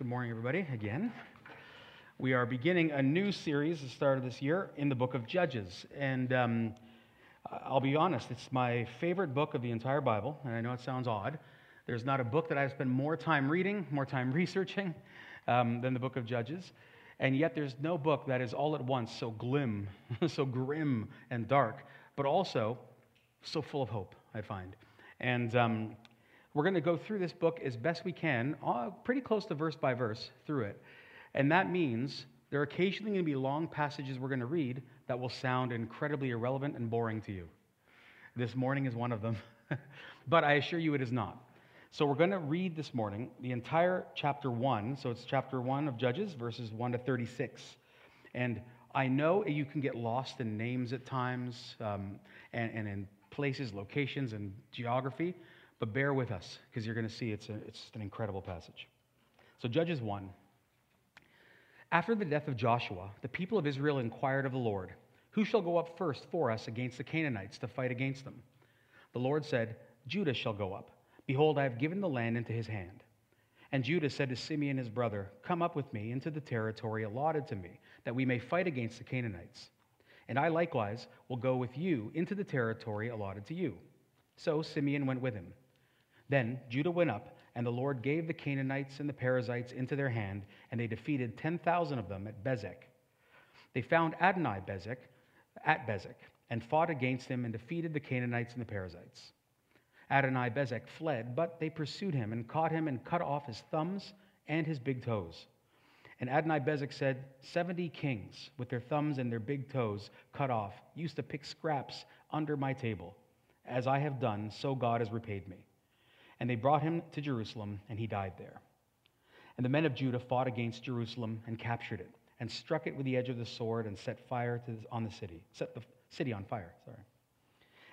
Good morning, everybody, again. We are beginning a new series at the start of this year in the book of Judges. And um, I'll be honest, it's my favorite book of the entire Bible. And I know it sounds odd. There's not a book that I've spent more time reading, more time researching um, than the book of Judges. And yet, there's no book that is all at once so glim, so grim and dark, but also so full of hope, I find. And um, we're going to go through this book as best we can, uh, pretty close to verse by verse through it. And that means there are occasionally going to be long passages we're going to read that will sound incredibly irrelevant and boring to you. This morning is one of them, but I assure you it is not. So we're going to read this morning the entire chapter 1. So it's chapter 1 of Judges, verses 1 to 36. And I know you can get lost in names at times um, and, and in places, locations, and geography. But bear with us because you're going to see it's, a, it's an incredible passage. So, Judges 1. After the death of Joshua, the people of Israel inquired of the Lord, Who shall go up first for us against the Canaanites to fight against them? The Lord said, Judah shall go up. Behold, I have given the land into his hand. And Judah said to Simeon his brother, Come up with me into the territory allotted to me, that we may fight against the Canaanites. And I likewise will go with you into the territory allotted to you. So Simeon went with him. Then Judah went up, and the Lord gave the Canaanites and the Perizzites into their hand, and they defeated 10,000 of them at Bezek. They found Adonai Bezek at Bezek, and fought against him and defeated the Canaanites and the Perizzites. Adonai Bezek fled, but they pursued him and caught him and cut off his thumbs and his big toes. And Adonai Bezek said, Seventy kings, with their thumbs and their big toes cut off, used to pick scraps under my table. As I have done, so God has repaid me. And they brought him to Jerusalem, and he died there. And the men of Judah fought against Jerusalem and captured it, and struck it with the edge of the sword, and set fire to, on the city, set the city on fire. Sorry.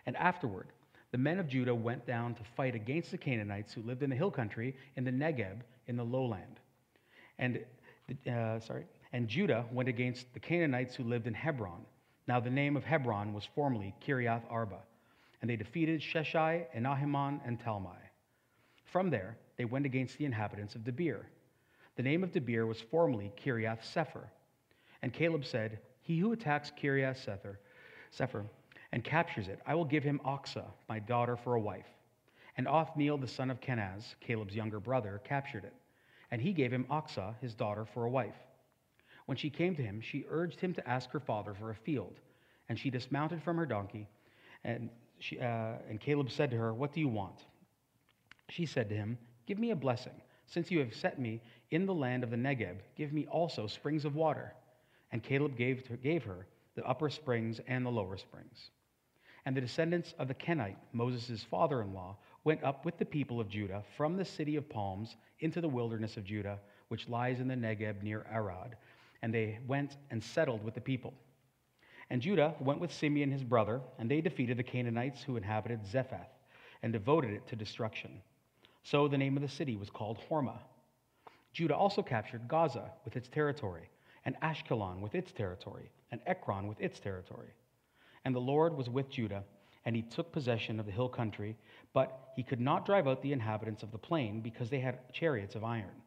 And afterward, the men of Judah went down to fight against the Canaanites who lived in the hill country in the Negeb in the lowland. And uh, sorry, and Judah went against the Canaanites who lived in Hebron. Now the name of Hebron was formerly Kiriath Arba, and they defeated Sheshai and Ahiman and Talmai. From there, they went against the inhabitants of Debir. The name of Debir was formerly Kiriath Sepher. And Caleb said, He who attacks Kiriath Sepher, Sepher and captures it, I will give him Achsah, my daughter, for a wife. And Othniel, the son of Kenaz, Caleb's younger brother, captured it. And he gave him Achsah, his daughter, for a wife. When she came to him, she urged him to ask her father for a field. And she dismounted from her donkey. And, she, uh, and Caleb said to her, What do you want? She said to him, Give me a blessing. Since you have set me in the land of the Negeb, give me also springs of water. And Caleb gave, to, gave her the upper springs and the lower springs. And the descendants of the Kenite, Moses' father in law, went up with the people of Judah from the city of palms into the wilderness of Judah, which lies in the Negeb near Arad. And they went and settled with the people. And Judah went with Simeon his brother, and they defeated the Canaanites who inhabited Zephath, and devoted it to destruction. So the name of the city was called Hormah. Judah also captured Gaza with its territory, and Ashkelon with its territory, and Ekron with its territory. And the Lord was with Judah, and he took possession of the hill country, but he could not drive out the inhabitants of the plain because they had chariots of iron.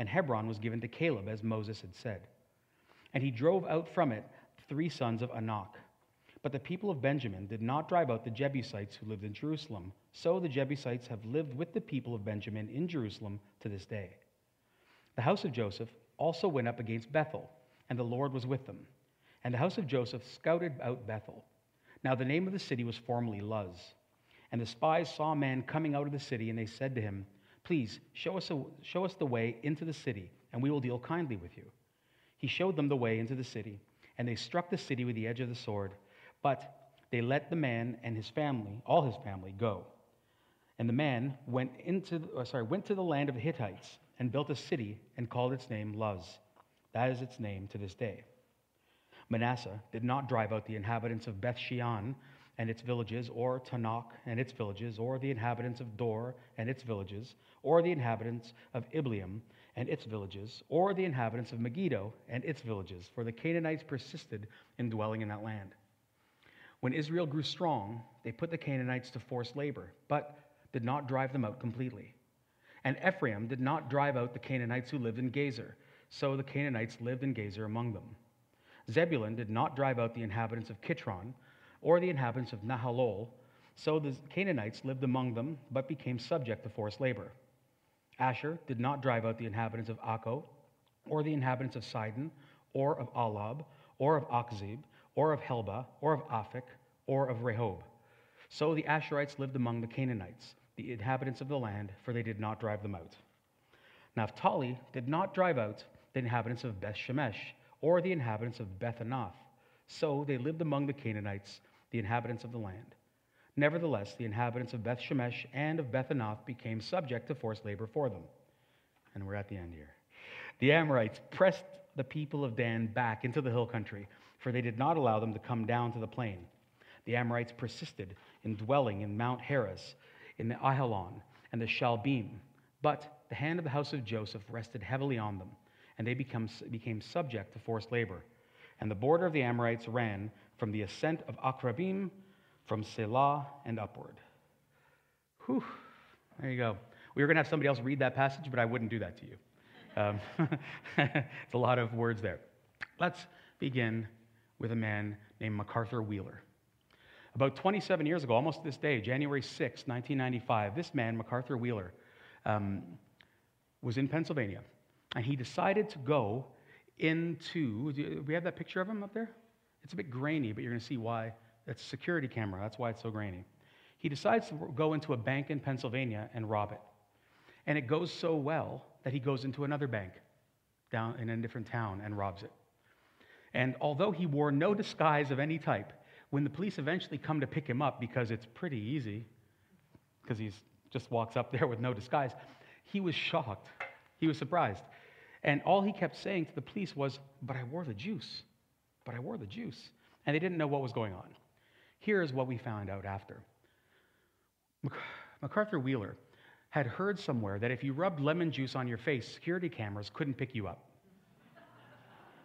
And Hebron was given to Caleb, as Moses had said. And he drove out from it three sons of Anak. But the people of Benjamin did not drive out the Jebusites who lived in Jerusalem. So the Jebusites have lived with the people of Benjamin in Jerusalem to this day. The house of Joseph also went up against Bethel, and the Lord was with them. And the house of Joseph scouted out Bethel. Now the name of the city was formerly Luz. And the spies saw a man coming out of the city, and they said to him, Please show us, a, show us the way into the city, and we will deal kindly with you. He showed them the way into the city, and they struck the city with the edge of the sword. But they let the man and his family, all his family, go. And the man went into, oh, sorry, went to the land of the Hittites and built a city and called its name Luz. That is its name to this day. Manasseh did not drive out the inhabitants of Beth Shean and its villages, or Taanach and its villages, or the inhabitants of Dor and its villages, or the inhabitants of Ibleam and its villages, or the inhabitants of Megiddo and its villages, for the Canaanites persisted in dwelling in that land. When Israel grew strong, they put the Canaanites to forced labor, but did not drive them out completely. And Ephraim did not drive out the Canaanites who lived in Gezer. So the Canaanites lived in Gezer among them. Zebulun did not drive out the inhabitants of Kitron or the inhabitants of Nahalol. So the Canaanites lived among them, but became subject to forced labor. Asher did not drive out the inhabitants of Akko, or the inhabitants of Sidon, or of Ahlab, or of Achzib, or of Helba, or of Aphik, or of Rehob. So the Asherites lived among the Canaanites, the inhabitants of the land, for they did not drive them out. Naphtali did not drive out the inhabitants of Beth Shemesh, or the inhabitants of Beth Anath. So they lived among the Canaanites, the inhabitants of the land. Nevertheless, the inhabitants of Beth Shemesh and of Beth Anath became subject to forced labor for them. And we're at the end here. The Amorites pressed the people of Dan back into the hill country, for they did not allow them to come down to the plain. The Amorites persisted in dwelling in Mount Heres, in the Aijalon, and the Shaalbim. But the hand of the house of Joseph rested heavily on them, and they become, became subject to forced labor. And the border of the Amorites ran from the ascent of Akrabim from Sela and upward. Whew. There you go. We were going to have somebody else read that passage, but I wouldn't do that to you. Um, it's a lot of words there. Let's begin with a man named McArthur Wheeler. About 27 years ago, almost this day, January 6, 1995, this man, McArthur Wheeler, um, was in Pennsylvania, and he decided to go into. Do we have that picture of him up there? It's a bit grainy, but you're going to see why. It's a security camera. That's why it's so grainy. He decides to go into a bank in Pennsylvania and rob it. And it goes so well that he goes into another bank down in a different town and robs it. And although he wore no disguise of any type, when the police eventually come to pick him up, because it's pretty easy, because he just walks up there with no disguise, he was shocked. He was surprised. And all he kept saying to the police was, But I wore the juice. But I wore the juice. And they didn't know what was going on. Here's what we found out after McArthur Wheeler had heard somewhere that if you rubbed lemon juice on your face, security cameras couldn't pick you up.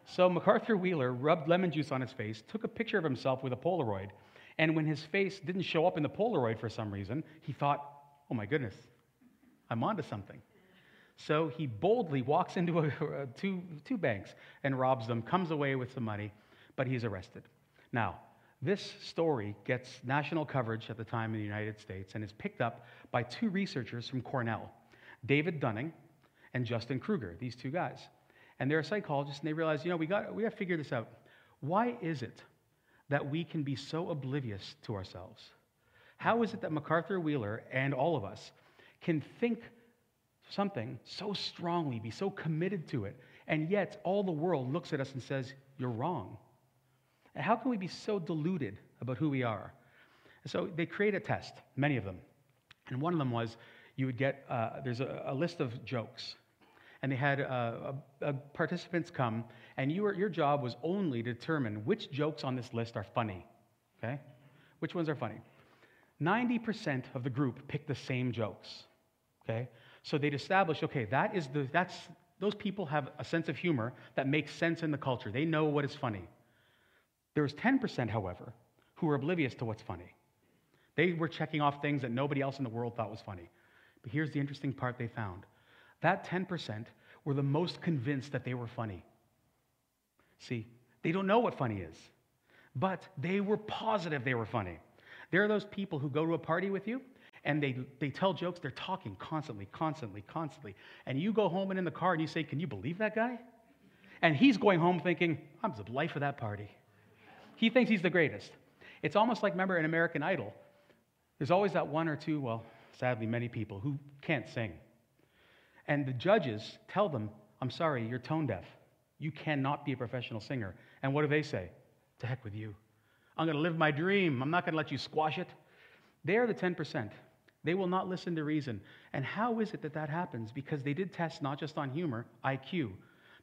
So McArthur Wheeler rubbed lemon juice on his face, took a picture of himself with a Polaroid, and when his face didn't show up in the Polaroid for some reason, he thought, oh my goodness, I'm onto something. So he boldly walks into a, a, uh, two, two banks and robs them, comes away with some money, but he's arrested. Now, this story gets national coverage at the time in the United States and is picked up by two researchers from Cornell, David Dunning and Justin Kruger, these two guys. And they're psychologists, and they realize, you know, we got, we got to figure this out. Why is it that we can be so oblivious to ourselves? How is it that McArthur Wheeler and all of us can think something so strongly, be so committed to it, and yet all the world looks at us and says, You're wrong? And how can we be so deluded about who we are? So they create a test, many of them. And one of them was you would get, uh, there's a, a, list of jokes. And they had uh, participants come, and you were, your job was only to determine which jokes on this list are funny. Okay? Which ones are funny? 90% of the group picked the same jokes. Okay? So they'd establish, okay, that is the, that's, those people have a sense of humor that makes sense in the culture. They know what is funny. There was 10%, however, who were oblivious to what's funny. They were checking off things that nobody else in the world thought was funny. But here's the interesting part they found that 10% were the most convinced that they were funny. See, they don't know what funny is, but they were positive they were funny. There are those people who go to a party with you and they, they tell jokes, they're talking constantly, constantly, constantly. And you go home and in the car and you say, Can you believe that guy? And he's going home thinking, I'm the life of that party. He thinks he's the greatest. It's almost like, remember, in American Idol, there's always that one or two, well, sadly, many people who can't sing. And the judges tell them, I'm sorry, you're tone deaf. You cannot be a professional singer. And what do they say? To heck with you. I'm going to live my dream. I'm not going to let you squash it. They are the 10%. They will not listen to reason. And how is it that that happens? Because they did tests not just on humor, IQ.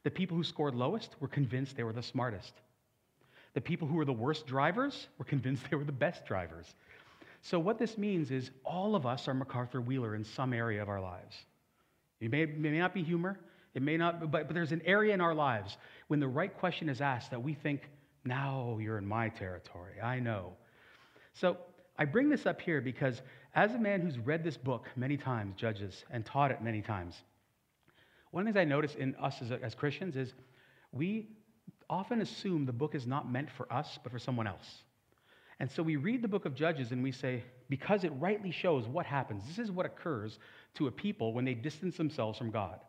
The people who scored lowest were convinced they were the smartest. The people who were the worst drivers were convinced they were the best drivers. So, what this means is all of us are McArthur Wheeler in some area of our lives. It may, it may not be humor, it may not, but, but there's an area in our lives when the right question is asked that we think, now you're in my territory. I know. So, I bring this up here because, as a man who's read this book many times, Judges, and taught it many times, one of the things I notice in us as, as Christians is we often assume the book is not meant for us, but for someone else. And so we read the book of Judges and we say, because it rightly shows what happens, this is what occurs to a people when they distance themselves from God.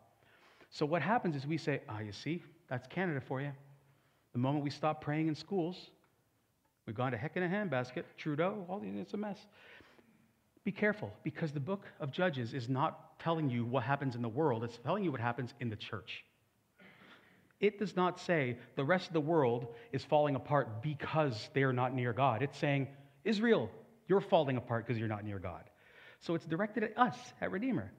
So what happens is we say, ah, oh, you see, that's Canada for you. The moment we stop praying in schools, we've gone to heck in a handbasket, Trudeau, all these, it's a mess. Be careful, because the book of Judges is not telling you what happens in the world, it's telling you what happens in the church. It does not say the rest of the world is falling apart because they are not near God. It's saying, Israel, you're falling apart because you're not near God. So it's directed at us, at Redeemer.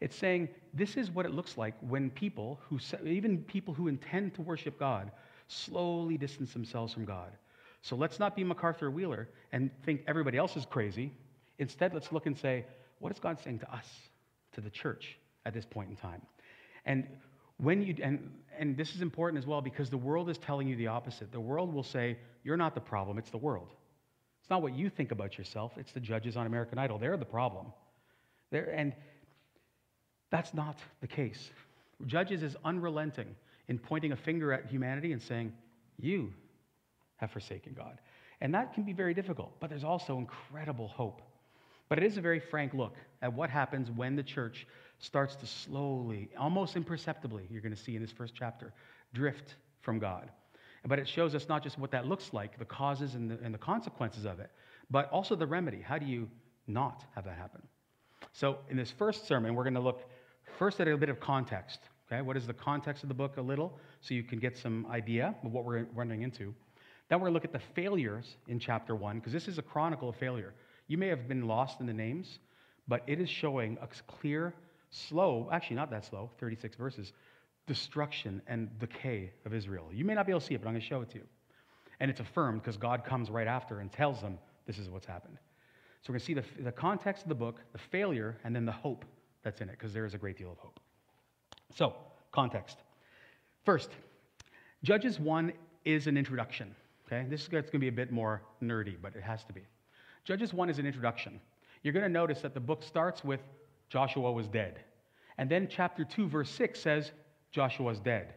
It's saying this is what it looks like when people who, even people who intend to worship God, slowly distance themselves from God. So let's not be McArthur Wheeler and think everybody else is crazy. Instead, let's look and say, what is God saying to us, to the church at this point in time? And when you and and this is important as well because the world is telling you the opposite. The world will say, You're not the problem, it's the world. It's not what you think about yourself, it's the judges on American Idol. They're the problem. They're, and that's not the case. Judges is unrelenting in pointing a finger at humanity and saying, You have forsaken God. And that can be very difficult, but there's also incredible hope. But it is a very frank look at what happens when the church starts to slowly, almost imperceptibly, you're going to see in this first chapter, drift from God. But it shows us not just what that looks like, the causes and the, and the consequences of it, but also the remedy. How do you not have that happen? So, in this first sermon, we're going to look first at a bit of context. Okay, what is the context of the book a little, so you can get some idea of what we're running into. Then we're going to look at the failures in chapter one, because this is a chronicle of failure. You may have been lost in the names, but it is showing a clear slow, actually not that slow, 36 verses, destruction and decay of Israel. You may not be able to see it, but I'm going to show it to you. And it's affirmed because God comes right after and tells them this is what's happened. So we're going to see the, the context of the book, the failure, and then the hope that's in it, because there is a great deal of hope. So, context. First, Judges 1 is an introduction. Okay? This is going to be a bit more nerdy, but it has to be. Judges 1 is an introduction. You're going to notice that the book starts with Joshua was dead. And then chapter 2, verse 6 says, Joshua's dead.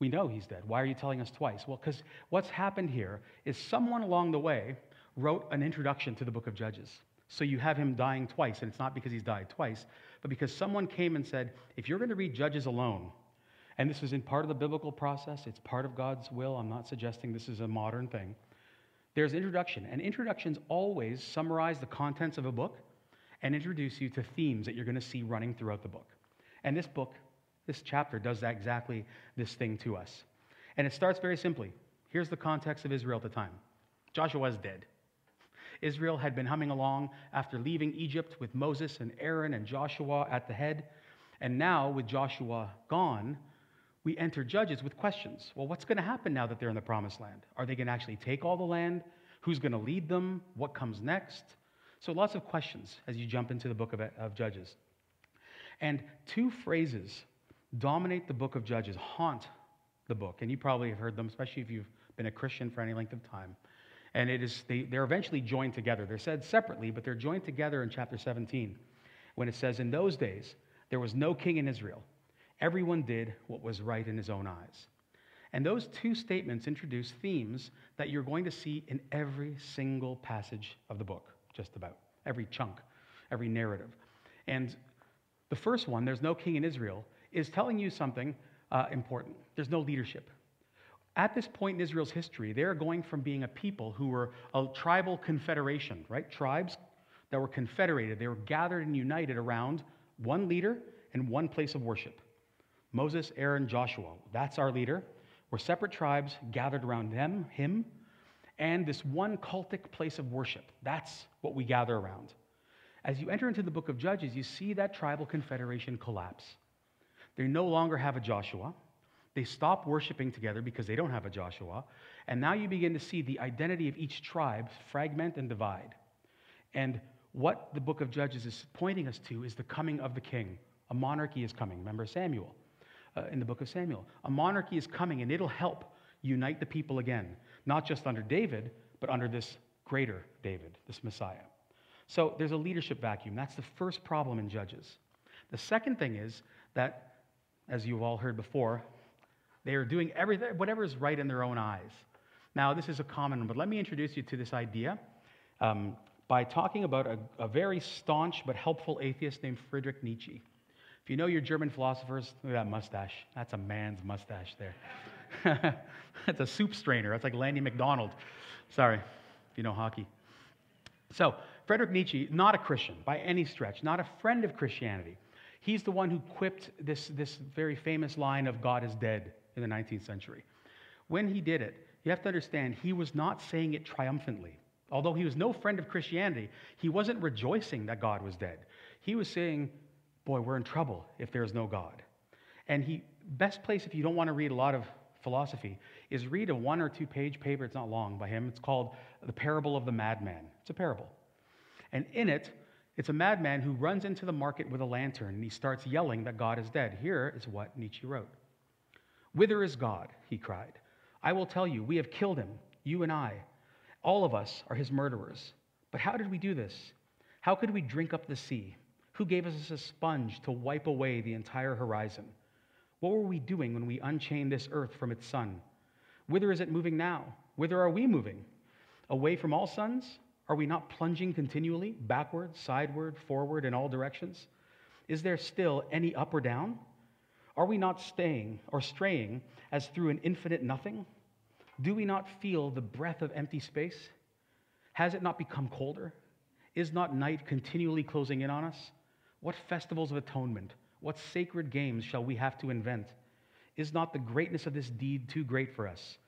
We know he's dead. Why are you telling us twice? Well, because what's happened here is someone along the way wrote an introduction to the book of Judges. So you have him dying twice, and it's not because he's died twice, but because someone came and said, if you're going to read Judges alone, and this is in part of the biblical process, it's part of God's will. I'm not suggesting this is a modern thing. There's introduction, and introductions always summarize the contents of a book and introduce you to themes that you're going to see running throughout the book. And this book, this chapter, does exactly this thing to us. And it starts very simply. Here's the context of Israel at the time Joshua is dead. Israel had been humming along after leaving Egypt with Moses and Aaron and Joshua at the head. And now, with Joshua gone, we enter Judges with questions. Well, what's going to happen now that they're in the promised land? Are they going to actually take all the land? Who's going to lead them? What comes next? So lots of questions as you jump into the book of, of Judges. And two phrases dominate the book of Judges, haunt the book. And you probably have heard them, especially if you've been a Christian for any length of time. And it is, they, they're eventually joined together. They're said separately, but they're joined together in chapter 17 when it says, In those days, there was no king in Israel. Everyone did what was right in his own eyes. And those two statements introduce themes that you're going to see in every single passage of the book just about, every chunk, every narrative. And the first one, there's no king in Israel, is telling you something uh, important. There's no leadership. At this point in Israel's history, they're going from being a people who were a tribal confederation, right? Tribes that were confederated. They were gathered and united around one leader and one place of worship. Moses, Aaron, Joshua. That's our leader. We're separate tribes gathered around them, him, and this one cultic place of worship. That's what we gather around. As you enter into the book of Judges, you see that tribal confederation collapse. They no longer have a Joshua. They stop worshiping together because they don't have a Joshua. And now you begin to see the identity of each tribe fragment and divide. And what the book of Judges is pointing us to is the coming of the king. A monarchy is coming. Remember Samuel uh, in the book of Samuel. A monarchy is coming, and it'll help unite the people again not just under David, but under this greater David, this Messiah. So there's a leadership vacuum. That's the first problem in Judges. The second thing is that, as you've all heard before, they are doing everything, whatever is right in their own eyes. Now, this is a common one, but let me introduce you to this idea um, by talking about a, a very staunch but helpful atheist named Friedrich Nietzsche. If you know your German philosophers, look at that mustache. That's a man's mustache there. That's a soup strainer. That's like Lanny McDonald. Sorry, if you know hockey. So, Friedrich Nietzsche, not a Christian by any stretch, not a friend of Christianity. He's the one who quipped this, this very famous line of God is dead in the 19th century. When he did it, you have to understand, he was not saying it triumphantly. Although he was no friend of Christianity, he wasn't rejoicing that God was dead. He was saying, Boy, we're in trouble if there's no God. And he, best place if you don't want to read a lot of philosophy, is read a one or two page paper, it's not long, by him. It's called The Parable of the Madman. It's a parable. And in it, it's a madman who runs into the market with a lantern and he starts yelling that God is dead. Here is what Nietzsche wrote Whither is God? he cried. I will tell you, we have killed him, you and I. All of us are his murderers. But how did we do this? How could we drink up the sea? Who gave us a sponge to wipe away the entire horizon? What were we doing when we unchained this earth from its sun? Whither is it moving now? Whither are we moving? Away from all suns? Are we not plunging continually, backward, sideward, forward, in all directions? Is there still any up or down? Are we not staying or straying as through an infinite nothing? Do we not feel the breath of empty space? Has it not become colder? Is not night continually closing in on us? What festivals of atonement, what sacred games shall we have to invent? Is not the greatness of this deed too great for us?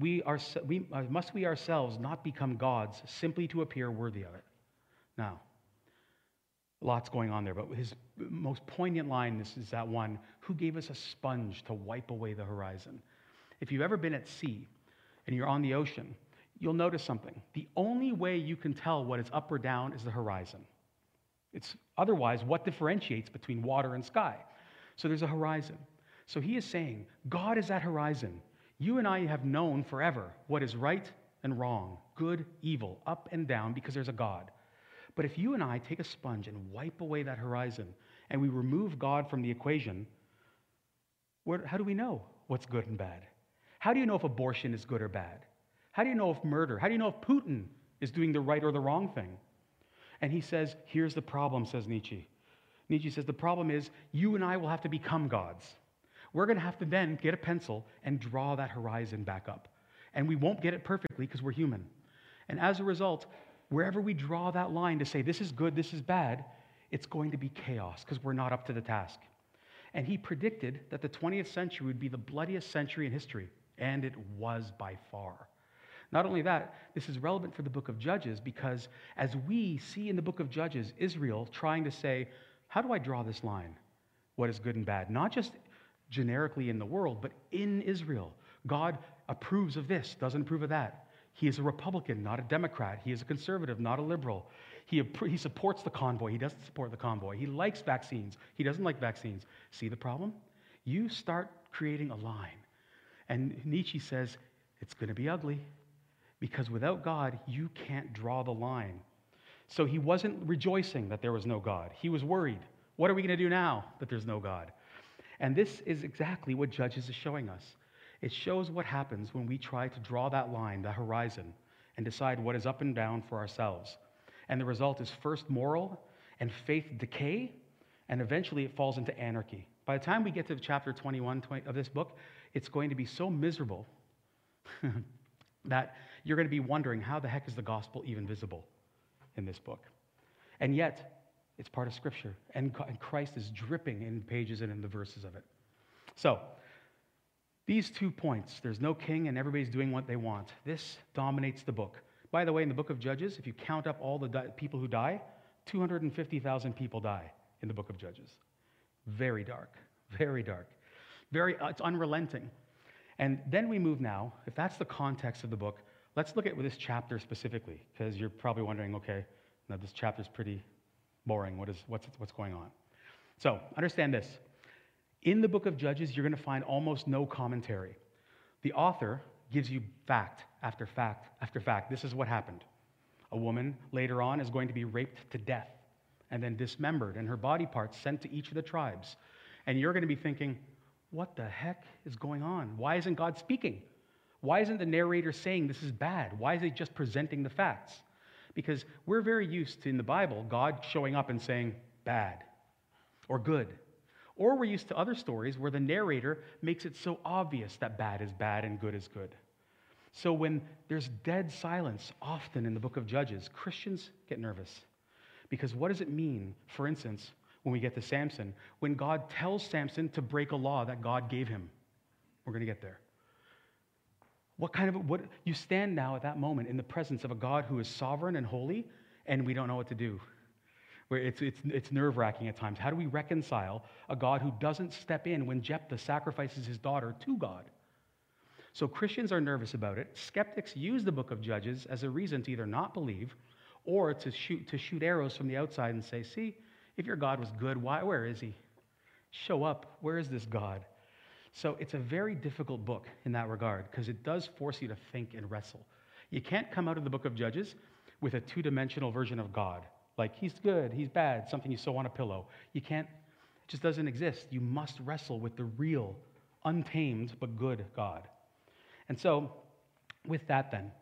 We are, we, uh, must we ourselves not become gods simply to appear worthy of it? Now, lots going on there, but his most poignant line this is that one who gave us a sponge to wipe away the horizon. If you've ever been at sea and you're on the ocean, you'll notice something. The only way you can tell what is up or down is the horizon. It's otherwise what differentiates between water and sky. So there's a horizon. So he is saying, God is that horizon. You and I have known forever what is right and wrong, good, evil, up and down, because there's a God. But if you and I take a sponge and wipe away that horizon and we remove God from the equation, where, how do we know what's good and bad? How do you know if abortion is good or bad? How do you know if murder? How do you know if Putin is doing the right or the wrong thing? And he says, Here's the problem, says Nietzsche. Nietzsche says, The problem is you and I will have to become gods. We're going to have to then get a pencil and draw that horizon back up. And we won't get it perfectly because we're human. And as a result, wherever we draw that line to say this is good, this is bad, it's going to be chaos because we're not up to the task. And he predicted that the 20th century would be the bloodiest century in history, and it was by far. Not only that, this is relevant for the book of Judges because as we see in the book of Judges, Israel trying to say, how do I draw this line? What is good and bad? Not just generically in the world, but in Israel. God approves of this, doesn't approve of that. He is a Republican, not a Democrat. He is a conservative, not a liberal. He, he supports the convoy. He doesn't support the convoy. He likes vaccines. He doesn't like vaccines. See the problem? You start creating a line. And Nietzsche says it's going to be ugly because without God, you can't draw the line. So he wasn't rejoicing that there was no God. He was worried. What are we going to do now that there's no God? And this is exactly what Judges is showing us. It shows what happens when we try to draw that line, the horizon, and decide what is up and down for ourselves. And the result is first moral and faith decay, and eventually it falls into anarchy. By the time we get to chapter 21 of this book, it's going to be so miserable that you're going to be wondering how the heck is the gospel even visible in this book? And yet, it's part of Scripture, and Christ is dripping in pages and in the verses of it. So, these two points there's no king, and everybody's doing what they want. This dominates the book. By the way, in the book of Judges, if you count up all the di- people who die, 250,000 people die in the book of Judges. Very dark, very dark. Very, uh, it's unrelenting. And then we move now, if that's the context of the book, let's look at this chapter specifically, because you're probably wondering, okay, now this chapter is pretty boring. What is, what's, what's going on? So understand this. In the book of Judges, you're going to find almost no commentary. The author gives you fact after fact after fact. This is what happened. A woman later on is going to be raped to death and then dismembered, and her body parts sent to each of the tribes. And you're going to be thinking, what the heck is going on? Why isn't God speaking? Why isn't the narrator saying this is bad? Why is he just presenting the facts? Because we're very used to, in the Bible, God showing up and saying bad or good. Or we're used to other stories where the narrator makes it so obvious that bad is bad and good is good. So when there's dead silence, often in the book of Judges, Christians get nervous. Because what does it mean, for instance, when we get to Samson, when God tells Samson to break a law that God gave him? We're going to get there. What kind of what you stand now at that moment in the presence of a God who is sovereign and holy, and we don't know what to do. Where it's, it's, it's nerve wracking at times. How do we reconcile a God who doesn't step in when Jephthah sacrifices his daughter to God? So Christians are nervous about it. Skeptics use the book of Judges as a reason to either not believe or to shoot, to shoot arrows from the outside and say, see, if your God was good, why, where is he? Show up. Where is this God? So it's a very difficult book in that regard because it does force you to think and wrestle. You can't come out of the book of Judges with a two dimensional version of God, like he's good, he's bad, something you sew on a pillow. You can't, it just doesn't exist. You must wrestle with the real, untamed, but good God. And so, with that, then,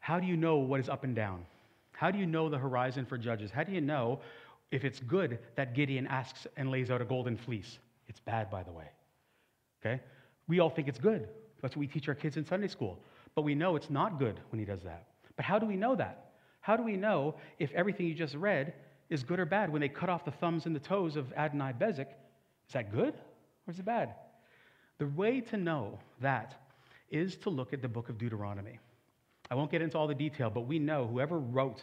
how do you know what is up and down? How do you know the horizon for judges? How do you know if it's good that Gideon asks and lays out a golden fleece? It's bad, by the way. Okay? We all think it's good. That's what we teach our kids in Sunday school. But we know it's not good when he does that. But how do we know that? How do we know if everything you just read is good or bad when they cut off the thumbs and the toes of Adonai Bezek? Is that good or is it bad? The way to know that is to look at the book of Deuteronomy. I won't get into all the detail, but we know whoever wrote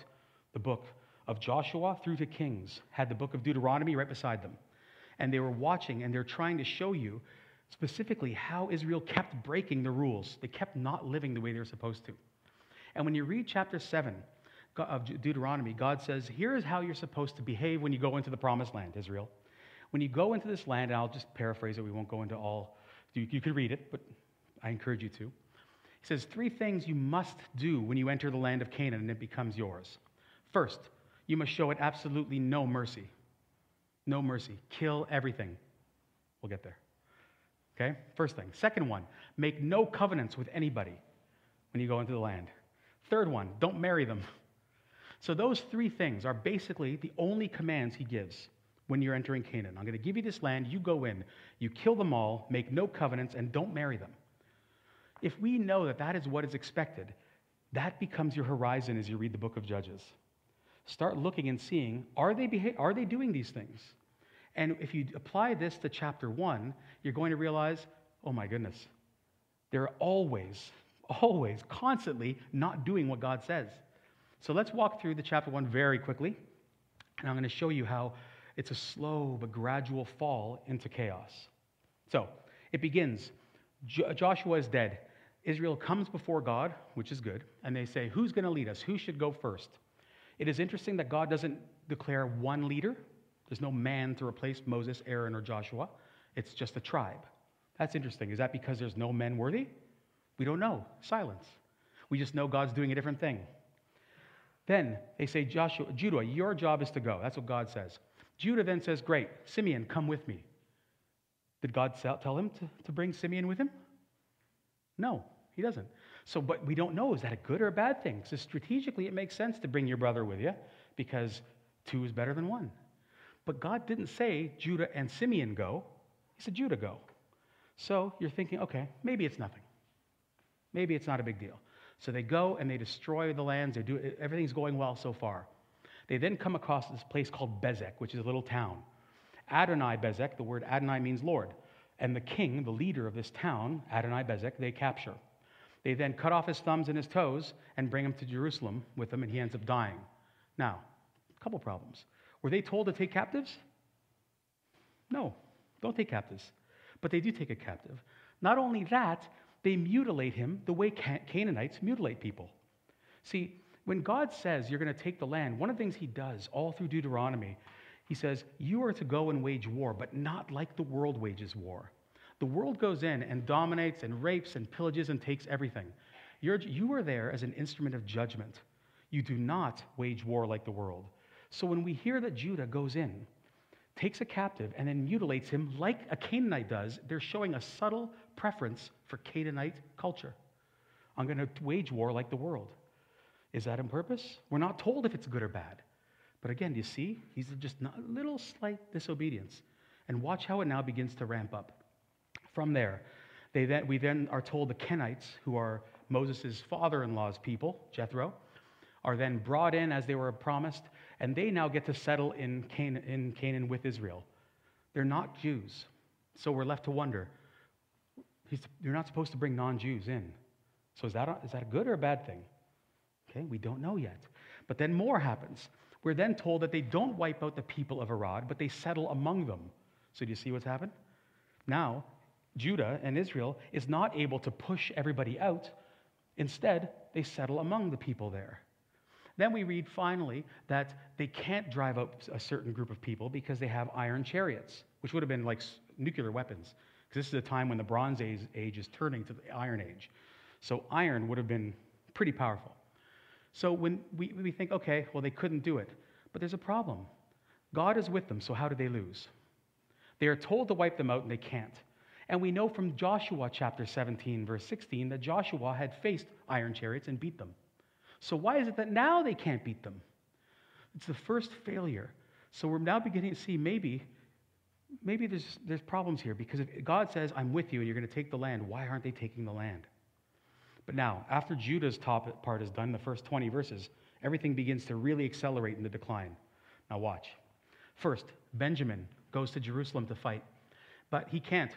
the book of Joshua through to Kings had the book of Deuteronomy right beside them. And they were watching and they're trying to show you specifically how Israel kept breaking the rules. They kept not living the way they were supposed to. And when you read chapter 7 of Deuteronomy, God says, Here is how you're supposed to behave when you go into the promised land, Israel. When you go into this land, and I'll just paraphrase it, we won't go into all, you, you could read it, but I encourage you to. He says, Three things you must do when you enter the land of Canaan and it becomes yours. First, you must show it absolutely no mercy. No mercy. Kill everything. We'll get there. Okay? First thing. Second one, make no covenants with anybody when you go into the land. Third one, don't marry them. So, those three things are basically the only commands he gives when you're entering Canaan. I'm going to give you this land, you go in, you kill them all, make no covenants, and don't marry them. If we know that that is what is expected, that becomes your horizon as you read the book of Judges. Start looking and seeing are they, beha- are they doing these things? And if you apply this to chapter one, you're going to realize oh my goodness, they're always, always, constantly not doing what God says. So let's walk through the chapter one very quickly. And I'm going to show you how it's a slow but gradual fall into chaos. So it begins Joshua is dead. Israel comes before God, which is good, and they say, Who's going to lead us? Who should go first? It is interesting that God doesn't declare one leader. There's no man to replace Moses, Aaron, or Joshua. It's just a tribe. That's interesting. Is that because there's no men worthy? We don't know. Silence. We just know God's doing a different thing. Then they say, Joshua, Judah, your job is to go. That's what God says. Judah then says, Great, Simeon, come with me. Did God tell him to, to bring Simeon with him? No, he doesn't. So, but we don't know is that a good or a bad thing? So, strategically, it makes sense to bring your brother with you because two is better than one. But God didn't say Judah and Simeon go, He said Judah go. So, you're thinking, okay, maybe it's nothing. Maybe it's not a big deal. So, they go and they destroy the lands. They do, everything's going well so far. They then come across this place called Bezek, which is a little town. Adonai Bezek, the word Adonai means Lord. And the king, the leader of this town, Adonai Bezek, they capture. They then cut off his thumbs and his toes and bring him to Jerusalem with them, and he ends up dying. Now, a couple problems. Were they told to take captives? No, don't take captives. But they do take a captive. Not only that, they mutilate him the way Canaanites mutilate people. See, when God says you're going to take the land, one of the things he does all through Deuteronomy he says, You are to go and wage war, but not like the world wages war. The world goes in and dominates and rapes and pillages and takes everything. You're, you are there as an instrument of judgment. You do not wage war like the world. So when we hear that Judah goes in, takes a captive, and then mutilates him like a Canaanite does, they're showing a subtle preference for Canaanite culture. I'm going to wage war like the world. Is that on purpose? We're not told if it's good or bad. But again, do you see? He's just a little slight disobedience. And watch how it now begins to ramp up. From there, they then, we then are told the Kenites, who are Moses' father in law's people, Jethro, are then brought in as they were promised, and they now get to settle in Canaan, in Canaan with Israel. They're not Jews. So we're left to wonder you're not supposed to bring non Jews in. So is that, a, is that a good or a bad thing? Okay, we don't know yet. But then more happens. We're then told that they don't wipe out the people of Arad, but they settle among them. So do you see what's happened? Now, Judah and Israel is not able to push everybody out. Instead, they settle among the people there. Then we read finally that they can't drive out a certain group of people because they have iron chariots, which would have been like nuclear weapons. Because this is a time when the Bronze age, age is turning to the Iron Age. So iron would have been pretty powerful. So when we, we think, okay, well, they couldn't do it. But there's a problem. God is with them, so how do they lose? They are told to wipe them out, and they can't. And we know from Joshua chapter 17, verse 16, that Joshua had faced iron chariots and beat them. So why is it that now they can't beat them? It's the first failure. So we're now beginning to see maybe, maybe there's, there's problems here because if God says, I'm with you and you're going to take the land, why aren't they taking the land? But now, after Judah's top part is done, the first 20 verses, everything begins to really accelerate in the decline. Now, watch. First, Benjamin goes to Jerusalem to fight, but he can't.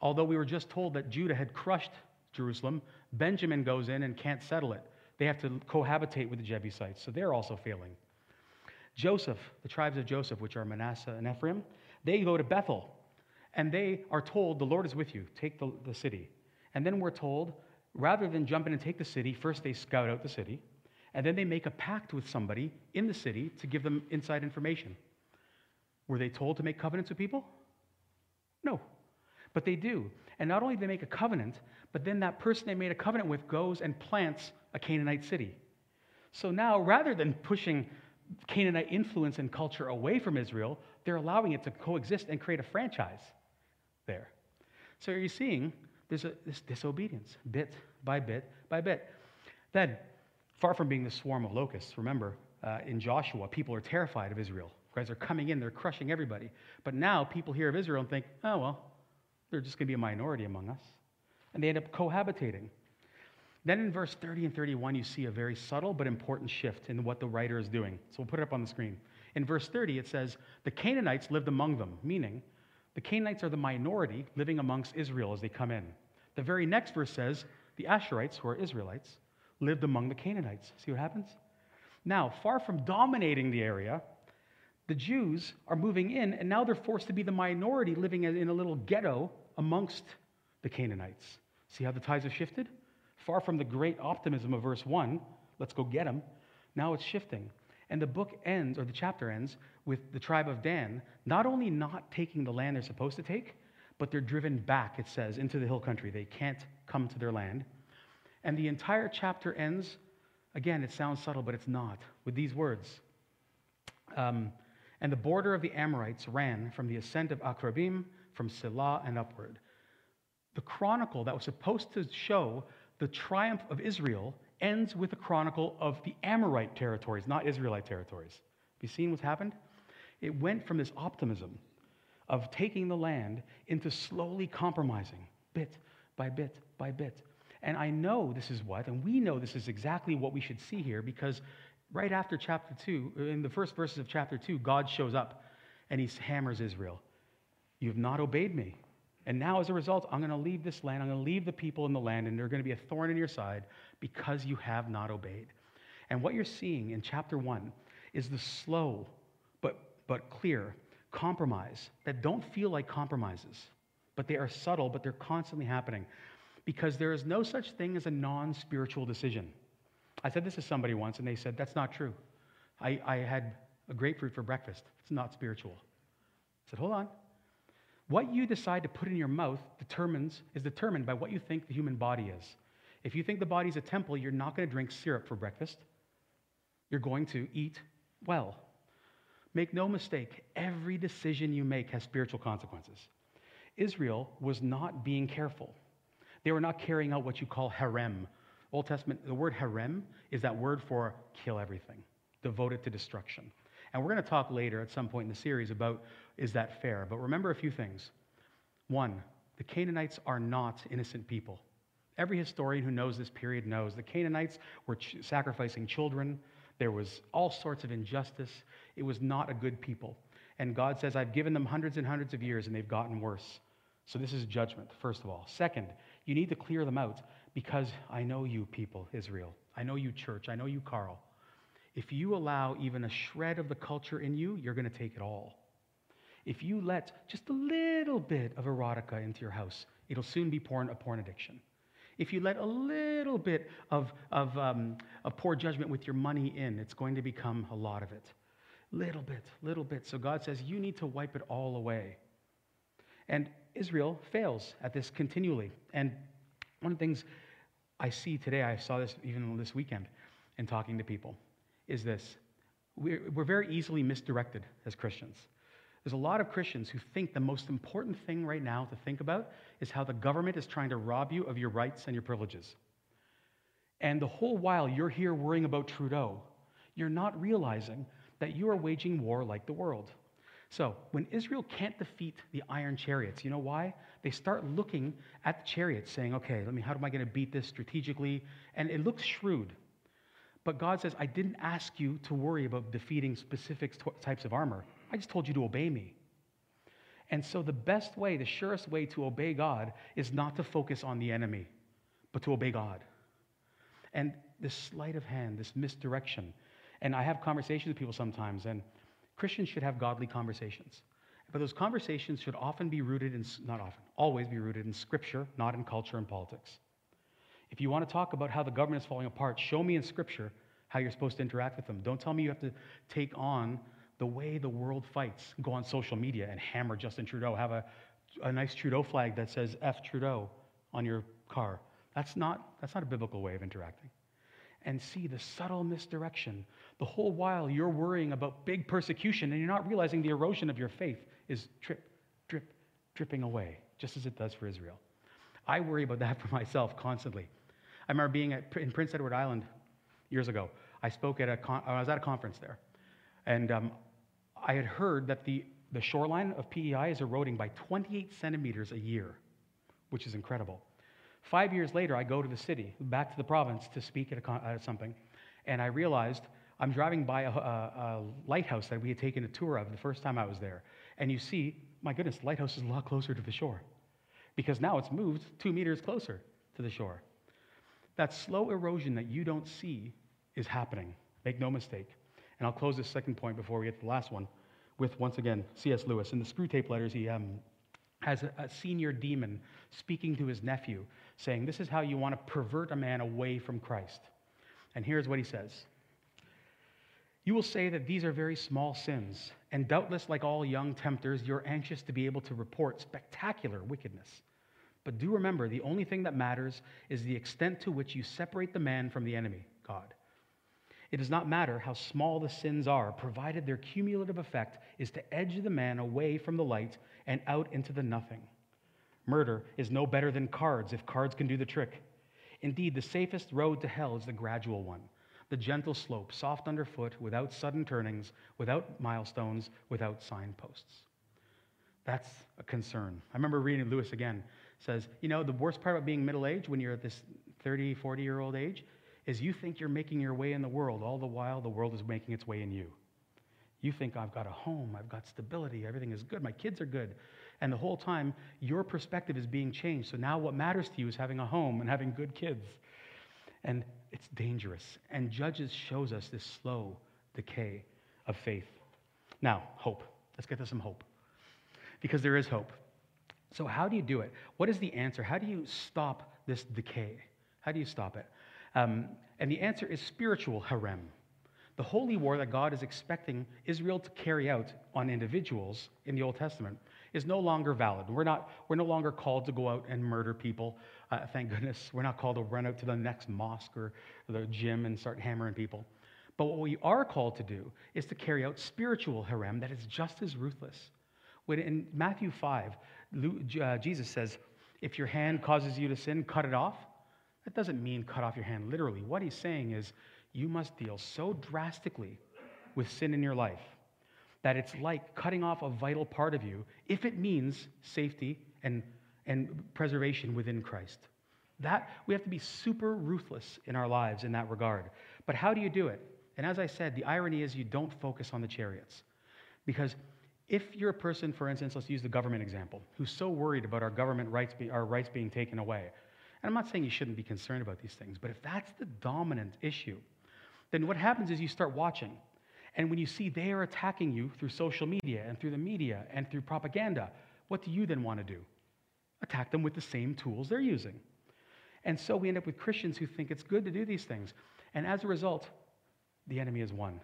Although we were just told that Judah had crushed Jerusalem, Benjamin goes in and can't settle it. They have to cohabitate with the Jebusites, so they're also failing. Joseph, the tribes of Joseph, which are Manasseh and Ephraim, they go to Bethel, and they are told, The Lord is with you, take the, the city. And then we're told, rather than jump in and take the city, first they scout out the city, and then they make a pact with somebody in the city to give them inside information. Were they told to make covenants with people? No. But they do. And not only do they make a covenant, but then that person they made a covenant with goes and plants a Canaanite city. So now, rather than pushing Canaanite influence and culture away from Israel, they're allowing it to coexist and create a franchise there. So you're seeing there's a, this disobedience, bit by bit by bit. Then, far from being the swarm of locusts, remember, uh, in Joshua, people are terrified of Israel. Guys are coming in, they're crushing everybody. But now people hear of Israel and think, oh, well, they're just going to be a minority among us. And they end up cohabitating. Then in verse 30 and 31, you see a very subtle but important shift in what the writer is doing. So we'll put it up on the screen. In verse 30, it says, The Canaanites lived among them, meaning the Canaanites are the minority living amongst Israel as they come in. The very next verse says, The Asherites, who are Israelites, lived among the Canaanites. See what happens? Now, far from dominating the area, the Jews are moving in, and now they're forced to be the minority living in a little ghetto amongst the Canaanites. See how the tides have shifted? Far from the great optimism of verse 1, let's go get them, now it's shifting. And the book ends, or the chapter ends, with the tribe of Dan not only not taking the land they're supposed to take, but they're driven back, it says, into the hill country. They can't come to their land. And the entire chapter ends, again, it sounds subtle, but it's not, with these words. Um, and the border of the Amorites ran from the ascent of Akrabim, from Sela and upward. The chronicle that was supposed to show the triumph of Israel ends with a chronicle of the Amorite territories, not Israelite territories. Have you seen what's happened? It went from this optimism of taking the land into slowly compromising, bit by bit by bit. And I know this is what, and we know this is exactly what we should see here because right after chapter 2, in the first verses of chapter 2, God shows up and he hammers Israel. You have not obeyed me. And now, as a result, I'm going to leave this land. I'm going to leave the people in the land, and they're going to be a thorn in your side because you have not obeyed. And what you're seeing in chapter 1 is the slow but, but clear compromise that don't feel like compromises, but they are subtle, but they're constantly happening because there is no such thing as a non spiritual decision. I said this to somebody once, and they said, That's not true. I, I had a grapefruit for breakfast. It's not spiritual. I said, Hold on. What you decide to put in your mouth determines, is determined by what you think the human body is. If you think the body is a temple, you're not going to drink syrup for breakfast. You're going to eat well. Make no mistake, every decision you make has spiritual consequences. Israel was not being careful. They were not carrying out what you call herem. Old Testament, the word herem is that word for kill everything, devoted to destruction. And we're going to talk later at some point in the series about is that fair? But remember a few things. One, the Canaanites are not innocent people. Every historian who knows this period knows the Canaanites were ch- sacrificing children. There was all sorts of injustice. It was not a good people. And God says, I've given them hundreds and hundreds of years and they've gotten worse. So this is judgment, first of all. Second, you need to clear them out because I know you people, Israel. I know you, church. I know you, Carl. If you allow even a shred of the culture in you, you're going to take it all. If you let just a little bit of erotica into your house, it'll soon be porn, a porn addiction. If you let a little bit of, of, um, of poor judgment with your money in, it's going to become a lot of it. Little bit, little bit. So God says, you need to wipe it all away. And Israel fails at this continually. And one of the things I see today, I saw this even this weekend in talking to people, is this. We're, we're very easily misdirected as Christians. There's a lot of Christians who think the most important thing right now to think about is how the government is trying to rob you of your rights and your privileges. And the whole while you're here worrying about Trudeau, you're not realizing that you are waging war like the world. So, when Israel can't defeat the iron chariots, you know why? They start looking at the chariots saying, okay, let me, how am I going to beat this strategically? And it looks shrewd. But God says, I didn't ask you to worry about defeating specific types of armor. I just told you to obey me. And so, the best way, the surest way to obey God is not to focus on the enemy, but to obey God. And this sleight of hand, this misdirection. And I have conversations with people sometimes, and Christians should have godly conversations. But those conversations should often be rooted in, not often, always be rooted in Scripture, not in culture and politics. If you want to talk about how the government is falling apart, show me in Scripture how you're supposed to interact with them. Don't tell me you have to take on the way the world fights. Go on social media and hammer Justin Trudeau. Have a, a nice Trudeau flag that says F Trudeau on your car. That's not, that's not a biblical way of interacting. And see the subtle misdirection. The whole while you're worrying about big persecution and you're not realizing the erosion of your faith is drip, drip, dripping away, just as it does for Israel. I worry about that for myself constantly. I remember being at, in Prince Edward Island years ago. I spoke at a, con- I was at a conference there. And um, I had heard that the, the shoreline of PEI is eroding by 28 centimeters a year, which is incredible. Five years later, I go to the city, back to the province to speak at, a, at something, and I realized I'm driving by a, a, a, lighthouse that we had taken a tour of the first time I was there. And you see, my goodness, the lighthouse is a lot closer to the shore because now it's moved two meters closer to the shore. That slow erosion that you don't see is happening. Make no mistake. And I'll close this second point before we get to the last one with, once again, C.S. Lewis. In the Screwtape Letters, he um, has a, a senior demon speaking to his nephew, saying, This is how you want to pervert a man away from Christ. And here's what he says You will say that these are very small sins, and doubtless, like all young tempters, you're anxious to be able to report spectacular wickedness. But do remember, the only thing that matters is the extent to which you separate the man from the enemy, God. It does not matter how small the sins are, provided their cumulative effect is to edge the man away from the light and out into the nothing. Murder is no better than cards if cards can do the trick. Indeed, the safest road to hell is the gradual one the gentle slope, soft underfoot, without sudden turnings, without milestones, without signposts. That's a concern. I remember reading Lewis again says, you know, the worst part about being middle aged when you're at this 30, 40 year old age is you think you're making your way in the world, all the while the world is making its way in you. You think, I've got a home, I've got stability, everything is good, my kids are good. And the whole time, your perspective is being changed. So now what matters to you is having a home and having good kids. And it's dangerous. And Judges shows us this slow decay of faith. Now, hope. Let's get to some hope. Because there is hope. So, how do you do it? What is the answer? How do you stop this decay? How do you stop it? Um, and the answer is spiritual herem. The holy war that God is expecting Israel to carry out on individuals in the Old Testament is no longer valid. We're, not, we're no longer called to go out and murder people. Uh, thank goodness. We're not called to run out to the next mosque or the gym and start hammering people. But what we are called to do is to carry out spiritual herem that is just as ruthless. When in Matthew 5, uh, Uh, Jesus says, if your hand causes you to sin, cut it off. That doesn't mean cut off your hand literally. What he's saying is you must deal so drastically with sin in your life that it's like cutting off a vital part of you if it means safety and, and preservation within Christ. That we have to be super ruthless in our lives in that regard. But how do you do it? And as I said, the irony is you don't focus on the chariots. Because if you're a person, for instance, let's use the government example, who's so worried about our government rights, be, our rights being taken away, and I'm not saying you shouldn't be concerned about these things, but if that's the dominant issue, then what happens is you start watching. And when you see they are attacking you through social media and through the media and through propaganda, what do you then want to do? Attack them with the same tools they're using. And so we end up with Christians who think it's good to do these things. And as a result, the enemy has won.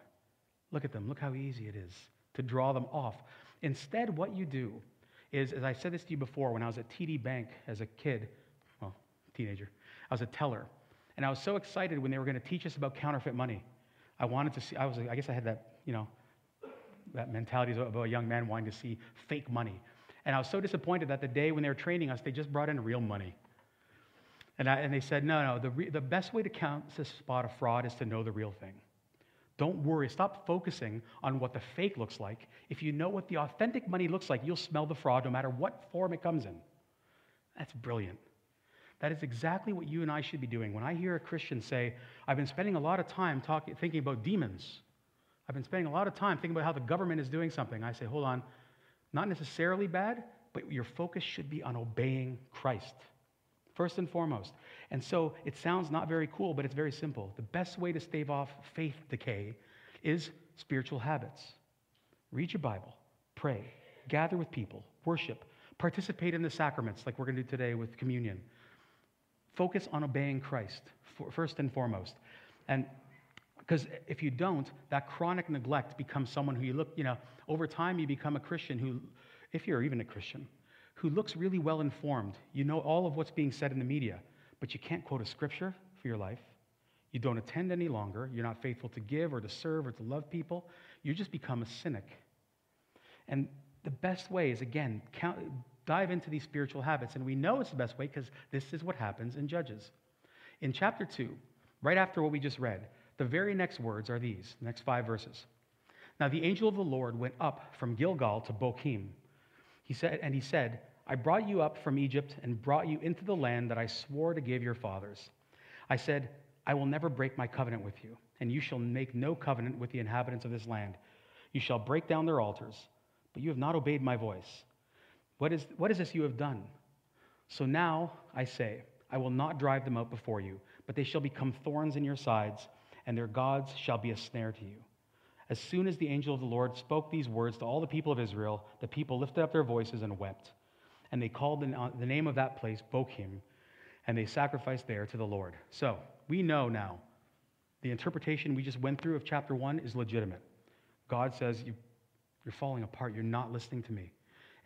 Look at them. Look how easy it is to draw them off. Instead, what you do is, as I said this to you before, when I was at TD Bank as a kid, well, teenager, I was a teller. And I was so excited when they were going to teach us about counterfeit money. I wanted to see, I was, I guess I had that, you know, that mentality of a young man wanting to see fake money. And I was so disappointed that the day when they were training us, they just brought in real money. And, I, and they said, no, no, the, re, the best way to count to spot a fraud is to know the real thing. Don't worry. Stop focusing on what the fake looks like. If you know what the authentic money looks like, you'll smell the fraud no matter what form it comes in. That's brilliant. That is exactly what you and I should be doing. When I hear a Christian say, I've been spending a lot of time talking, thinking about demons, I've been spending a lot of time thinking about how the government is doing something, I say, hold on, not necessarily bad, but your focus should be on obeying Christ first and foremost. And so it sounds not very cool, but it's very simple. The best way to stave off faith decay is spiritual habits. Read your Bible, pray, gather with people, worship, participate in the sacraments like we're going to do today with communion. Focus on obeying Christ first and foremost. And because if you don't, that chronic neglect becomes someone who you look, you know, over time you become a Christian who, if you're even a Christian, who looks really well informed. You know all of what's being said in the media, but you can't quote a scripture for your life. You don't attend any longer. You're not faithful to give or to serve or to love people. You just become a cynic. And the best way is, again, count, dive into these spiritual habits. And we know it's the best way because this is what happens in Judges. In chapter 2, right after what we just read, the very next words are these, the next five verses. Now the angel of the Lord went up from Gilgal to Bochim. He said, and he said, I brought you up from Egypt and brought you into the land that I swore to give your fathers. I said, I will never break my covenant with you, and you shall make no covenant with the inhabitants of this land. You shall break down their altars, but you have not obeyed my voice. What is, what is this you have done? So now I say, I will not drive them out before you, but they shall become thorns in your sides, and their gods shall be a snare to you. As soon as the angel of the Lord spoke these words to all the people of Israel, the people lifted up their voices and wept and they called the, uh, the name of that place Bochim, and they sacrificed there to the Lord. So we know now the interpretation we just went through of chapter 1 is legitimate. God says, you, You're falling apart. You're not listening to me.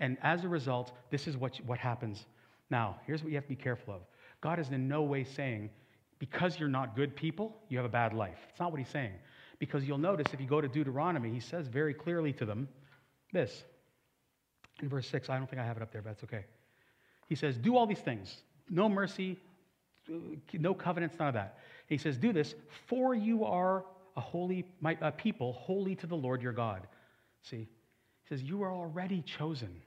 And as a result, this is what, what happens. Now, here's what you have to be careful of God is in no way saying, because you're not good people, you have a bad life. It's not what he's saying. Because you'll notice if you go to Deuteronomy, he says very clearly to them this in verse 6. I don't think I have it up there, but that's okay. He says, Do all these things. No mercy, uh, no covenants, none of that. He says, Do this, for you are a holy my, a people, holy to the Lord your God. See, he says, You are already chosen.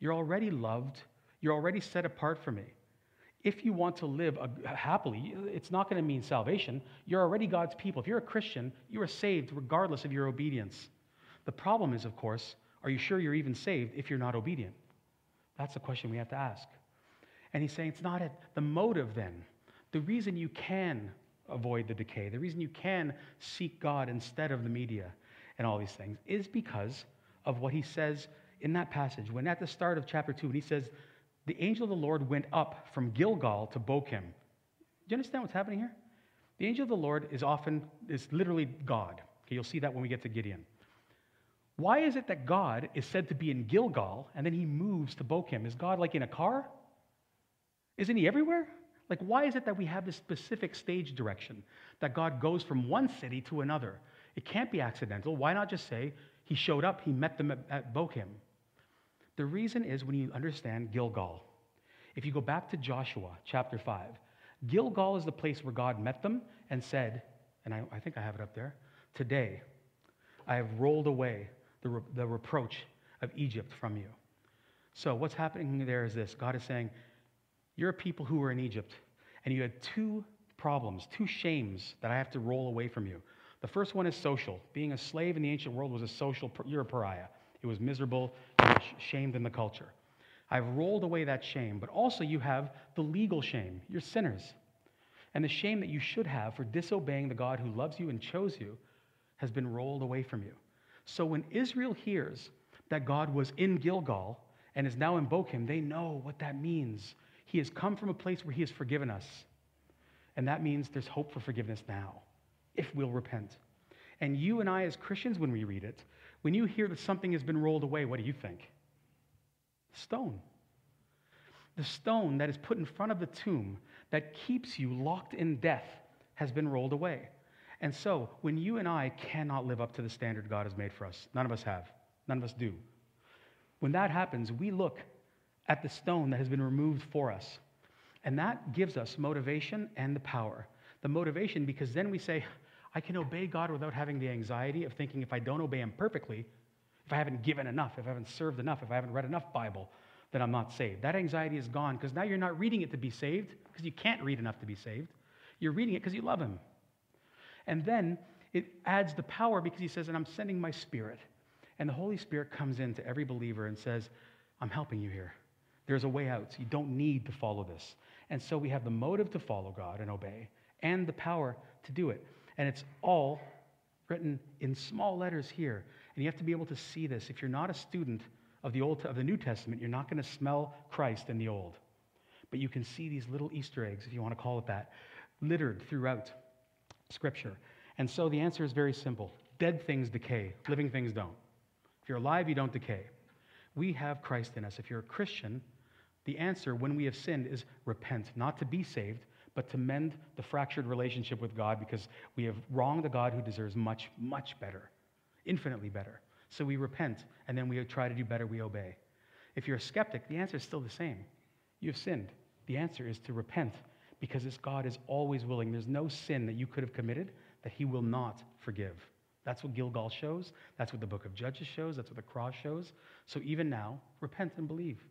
You're already loved. You're already set apart for me. If you want to live happily, it's not going to mean salvation. You're already God's people. If you're a Christian, you are saved regardless of your obedience. The problem is, of course, are you sure you're even saved if you're not obedient? That's the question we have to ask. And he's saying it's not a, the motive then. The reason you can avoid the decay, the reason you can seek God instead of the media and all these things is because of what he says in that passage. When at the start of chapter 2, when he says, The angel of the Lord went up from Gilgal to Bochim. Do you understand what's happening here? The angel of the Lord is often, is literally God. Okay, you'll see that when we get to Gideon. Why is it that God is said to be in Gilgal and then he moves to Bochim? Is God like in a car? Isn't he everywhere? Like, why is it that we have this specific stage direction that God goes from one city to another? It can't be accidental. Why not just say he showed up, he met them at, at Bochim? The reason is when you understand Gilgal. If you go back to Joshua chapter 5, Gilgal is the place where God met them and said, and I, I think I have it up there, today I have rolled away the, re- the reproach of Egypt from you. So what's happening there is this God is saying, You're a people who were in Egypt, and you had two problems, two shames that I have to roll away from you. The first one is social. Being a slave in the ancient world was a social, you're a pariah. It was miserable, you were shamed in the culture. I've rolled away that shame, but also you have the legal shame. You're sinners. And the shame that you should have for disobeying the God who loves you and chose you has been rolled away from you. So when Israel hears that God was in Gilgal and is now in Bochim, they know what that means. He has come from a place where He has forgiven us. And that means there's hope for forgiveness now, if we'll repent. And you and I, as Christians, when we read it, when you hear that something has been rolled away, what do you think? Stone. The stone that is put in front of the tomb that keeps you locked in death has been rolled away. And so, when you and I cannot live up to the standard God has made for us, none of us have, none of us do. When that happens, we look at the stone that has been removed for us. And that gives us motivation and the power. The motivation, because then we say, I can obey God without having the anxiety of thinking if I don't obey Him perfectly, if I haven't given enough, if I haven't served enough, if I haven't read enough Bible, then I'm not saved. That anxiety is gone because now you're not reading it to be saved because you can't read enough to be saved. You're reading it because you love Him. And then it adds the power because he says, and I'm sending my spirit. And the Holy Spirit comes into every believer and says, I'm helping you here. There's a way out. You don't need to follow this. And so we have the motive to follow God and obey, and the power to do it. And it's all written in small letters here. And you have to be able to see this. If you're not a student of the Old of the New Testament, you're not going to smell Christ in the Old. But you can see these little Easter eggs, if you want to call it that, littered throughout Scripture. And so the answer is very simple dead things decay, living things don't. If you're alive, you don't decay. We have Christ in us. If you're a Christian, the answer when we have sinned is repent, not to be saved, but to mend the fractured relationship with God because we have wronged a God who deserves much, much better, infinitely better. So we repent, and then we try to do better, we obey. If you're a skeptic, the answer is still the same. You've sinned. The answer is to repent because this God is always willing. There's no sin that you could have committed that he will not forgive. That's what Gilgal shows. That's what the book of Judges shows. That's what the cross shows. So even now, repent and believe.